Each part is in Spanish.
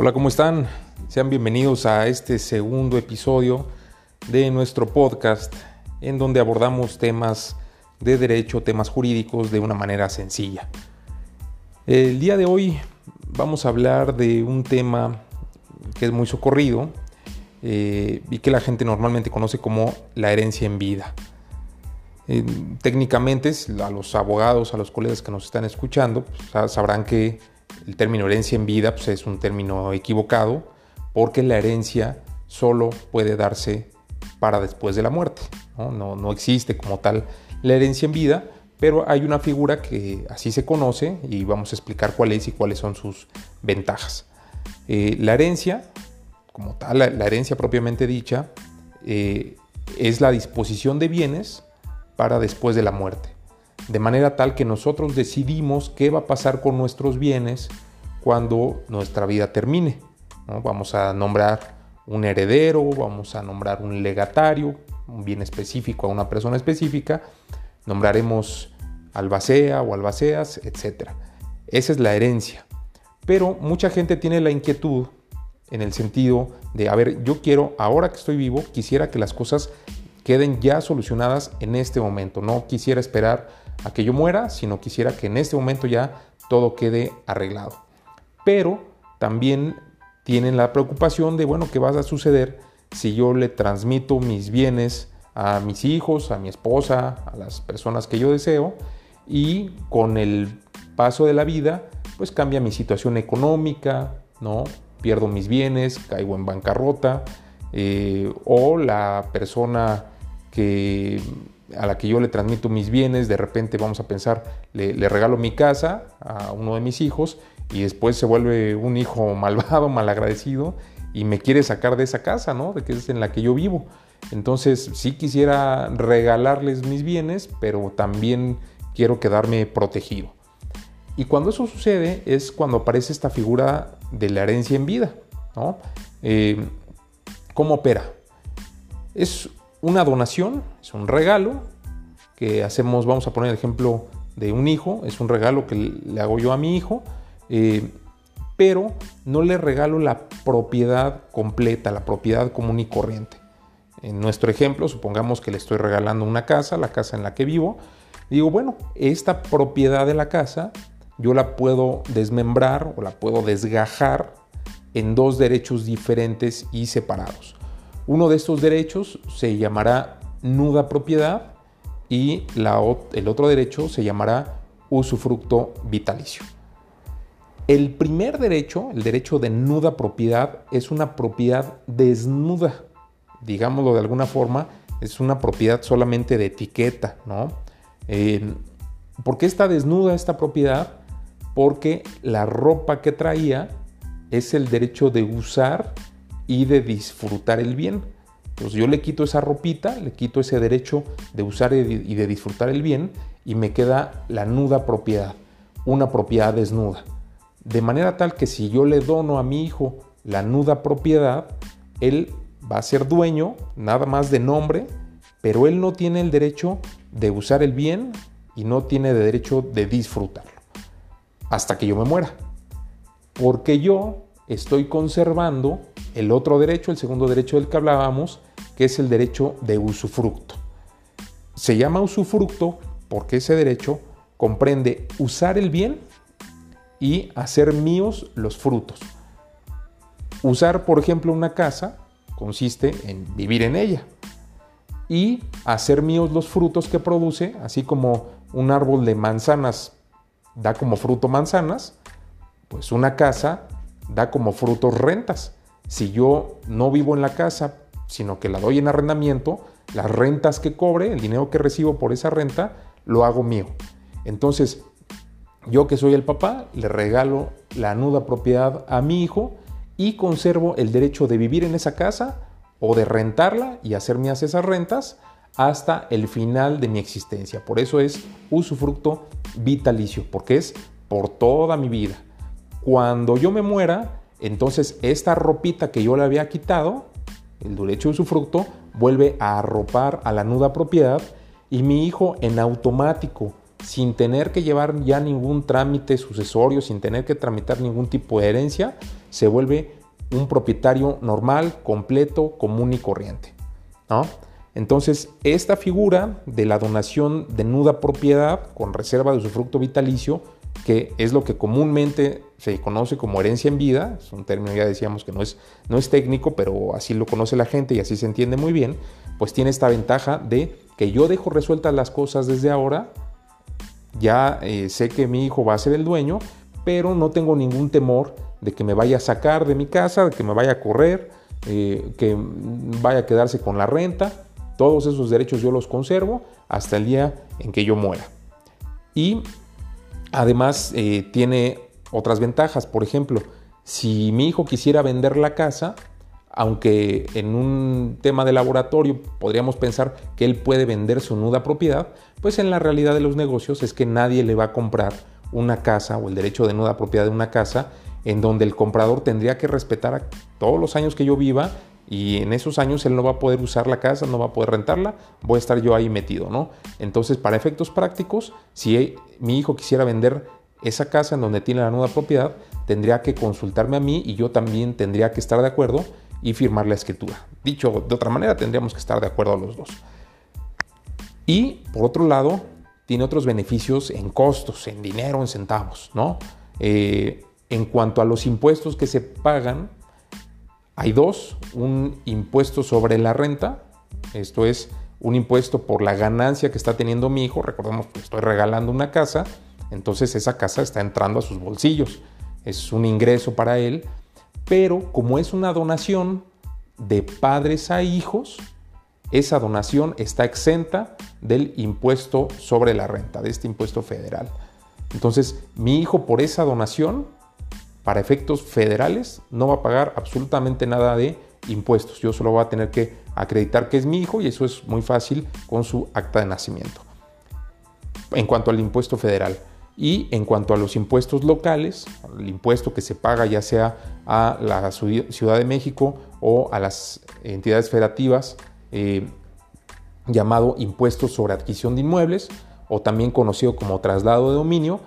Hola, ¿cómo están? Sean bienvenidos a este segundo episodio de nuestro podcast en donde abordamos temas de derecho, temas jurídicos de una manera sencilla. El día de hoy vamos a hablar de un tema que es muy socorrido eh, y que la gente normalmente conoce como la herencia en vida. Eh, técnicamente, a los abogados, a los colegas que nos están escuchando, pues, sabrán que el término herencia en vida pues, es un término equivocado porque la herencia solo puede darse para después de la muerte. ¿no? No, existe como tal la herencia en vida, pero hay una figura que así se conoce y vamos a explicar cuál es y cuáles son sus ventajas. Eh, la herencia, como tal, la, herencia propiamente dicha, eh, es la disposición de bienes para después de la muerte de manera tal que nosotros decidimos qué va a pasar con nuestros bienes cuando nuestra vida termine. Vamos a nombrar un heredero, vamos a nombrar un legatario, un bien específico a una persona específica, nombraremos albacea o albaceas, etc. Esa es la herencia. Pero mucha gente tiene la inquietud en el sentido de, a ver, yo quiero, ahora que estoy vivo, quisiera que las cosas queden ya solucionadas en este momento. No quisiera esperar a que yo muera, sino quisiera que en este momento ya todo quede arreglado. Pero también tienen la preocupación de, bueno, ¿qué va a suceder si yo le transmito mis bienes a mis hijos, a mi esposa, a las personas que yo deseo? Y con el paso de la vida, pues cambia mi situación económica, ¿no? Pierdo mis bienes, caigo en bancarrota, eh, o la persona que a la que yo le transmito mis bienes, de repente vamos a pensar, le, regalo mi casa a uno de mis hijos y después se vuelve un hijo malvado, malagradecido y me quiere sacar de esa casa, ¿no? De que es en la que yo vivo. Entonces sí quisiera regalarles mis bienes, pero también quiero quedarme protegido. Y cuando eso sucede es cuando aparece esta figura de la herencia en vida, ¿no? Eh, ¿Cómo opera? Es una donación, es un regalo que hacemos, vamos a poner el ejemplo de un hijo, es un regalo que le hago yo a mi hijo, eh, pero no le regalo la propiedad completa, la propiedad común y corriente. En nuestro ejemplo, supongamos que le estoy regalando una casa, la casa en la que vivo, digo, bueno, esta propiedad de la casa yo la puedo desmembrar o la puedo desgajar en dos derechos diferentes y separados. Uno de estos derechos se llamará nuda propiedad y el otro derecho se llamará usufructo vitalicio. El primer derecho, el derecho de nuda propiedad, es una propiedad desnuda. Digámoslo de alguna forma, es una propiedad solamente de etiqueta, ¿no? ¿Por qué está desnuda esta propiedad? Porque la ropa que traía es el derecho de usar y de disfrutar el bien. Pues yo le quito esa ropita, le quito ese derecho de usar y de disfrutar el bien y me queda la nuda propiedad, una propiedad desnuda. De manera tal que si yo le dono a mi hijo la nuda propiedad, él va a ser dueño nada más de nombre, pero él no tiene el derecho de usar el bien y no tiene derecho de disfrutarlo hasta que yo me muera. Porque yo estoy conservando el otro derecho, el segundo derecho del que hablábamos, que es el derecho de usufructo. Se llama usufructo porque ese derecho comprende usar el bien y hacer míos los frutos. Usar, por ejemplo, una casa consiste en vivir en ella y hacer míos los frutos que produce, así como un árbol de manzanas da como fruto manzanas, pues una casa da como frutos rentas. Si yo no vivo en la casa, sino que la doy en arrendamiento, las rentas que cobre, el dinero que recibo por esa renta, lo hago mío. Entonces, yo que soy el papá, le regalo la nuda propiedad a mi hijo y conservo el derecho de vivir en esa casa o de rentarla y hacer mías esas rentas hasta el final de mi existencia. Por eso es usufructo vitalicio, porque es por toda mi vida. Cuando yo me muera, entonces esta ropita que yo le había quitado, el derecho de su fruto, vuelve a arropar a la nuda propiedad y mi hijo en automático, sin tener que llevar ya ningún trámite sucesorio, sin tener que tramitar ningún tipo de herencia, se vuelve un propietario normal, completo, común y corriente. ¿no? Entonces, esta figura de la donación de nuda propiedad con reserva de usufructo vitalicio, que es lo que comúnmente se conoce como herencia en vida, es un término ya decíamos que no es, no es técnico, pero así lo conoce la gente y así se entiende muy bien, pues tiene esta ventaja de que yo dejo resueltas las cosas desde ahora, ya eh, sé que mi hijo va a ser el dueño, pero no tengo ningún temor de que me vaya a sacar de mi casa, de que me vaya a correr, eh, que vaya a quedarse con la renta. Todos esos derechos yo los conservo hasta el día en que yo muera. Y además eh, tiene otras ventajas. Por ejemplo, si mi hijo quisiera vender la casa, aunque en un tema de laboratorio podríamos pensar que él puede vender su nuda propiedad, pues en la realidad de los negocios es que nadie le va a comprar una casa o el derecho de nuda propiedad de una casa en donde el comprador tendría que respetar todos los años que yo viva y en esos años él no va a poder usar la casa, no va a poder rentarla, voy a estar yo ahí metido, ¿no? Entonces, para efectos prácticos, si mi hijo quisiera vender esa casa en donde tiene la nuda propiedad, tendría que consultarme a mí y yo también tendría que estar de acuerdo y firmar la escritura. Dicho de otra manera, tendríamos que estar de acuerdo los dos. Y por otro lado, tiene otros beneficios en costos, en dinero, en centavos, ¿no? Eh, en cuanto a los impuestos que se pagan, hay dos. Un impuesto sobre la renta, esto es un impuesto por la ganancia que está teniendo mi hijo. Recordemos que estoy regalando una casa, entonces esa casa está entrando a sus bolsillos. Es un ingreso para él, pero como es una donación de padres a hijos, esa donación está exenta del impuesto sobre la renta, de este impuesto federal. Entonces, mi hijo por esa donación para efectos federales no va a pagar absolutamente nada de impuestos. Yo solo voy a tener que acreditar que es mi hijo y eso es muy fácil con su acta de nacimiento. En cuanto al impuesto federal. Y en cuanto a los impuestos locales, el impuesto que se paga ya sea a la Ciudad de México o a las entidades federativas, eh, llamado impuesto sobre adquisición de inmuebles o también conocido como traslado de dominio,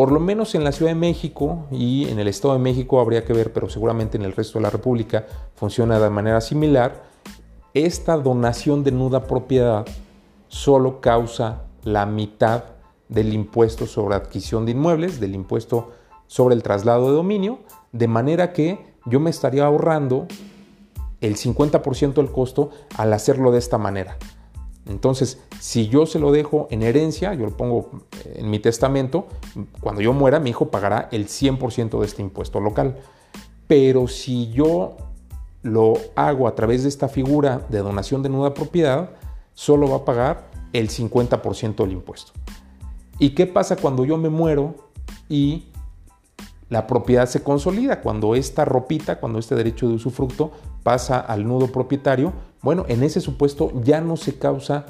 por lo menos en la Ciudad de México y en el Estado de México habría que ver, pero seguramente en el resto de la República funciona de manera similar. Esta donación de nuda propiedad solo causa la mitad del impuesto sobre adquisición de inmuebles, del impuesto sobre el traslado de dominio, de manera que yo me estaría ahorrando el 50% del costo al hacerlo de esta manera. Entonces, si yo se lo dejo en herencia, yo lo pongo en mi testamento, cuando yo muera, mi hijo pagará el 100% de este impuesto local. Pero si yo lo hago a través de esta figura de donación de nueva propiedad, solo va a pagar el 50% del impuesto. ¿Y qué pasa cuando yo me muero y la propiedad se consolida? Cuando esta ropita, cuando este derecho de usufructo pasa al nudo propietario, bueno, en ese supuesto ya no se causa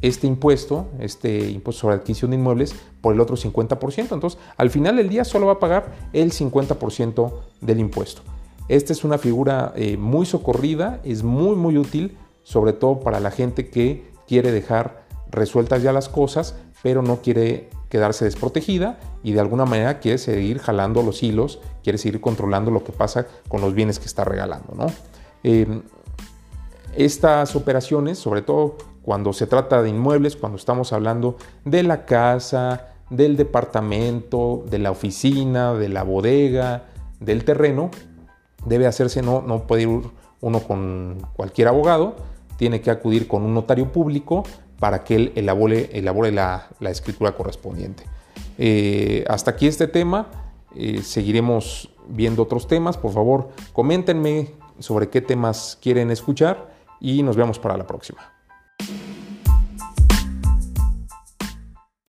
este impuesto, este impuesto sobre adquisición de inmuebles, por el otro 50%. Entonces, al final del día solo va a pagar el 50% del impuesto. Esta es una figura eh, muy socorrida, es muy, muy útil, sobre todo para la gente que quiere dejar resueltas ya las cosas, pero no quiere quedarse desprotegida y de alguna manera quiere seguir jalando los hilos, quiere seguir controlando lo que pasa con los bienes que está regalando. ¿no? Eh, estas operaciones, sobre todo cuando se trata de inmuebles, cuando estamos hablando de la casa, del departamento, de la oficina, de la bodega, del terreno, debe hacerse, no, no puede ir uno con cualquier abogado, tiene que acudir con un notario público para que él elabore la, escritura correspondiente. Eh, hasta aquí este tema, eh, seguiremos viendo otros temas, por favor coméntenme sobre qué temas quieren escuchar y nos vemos para la próxima.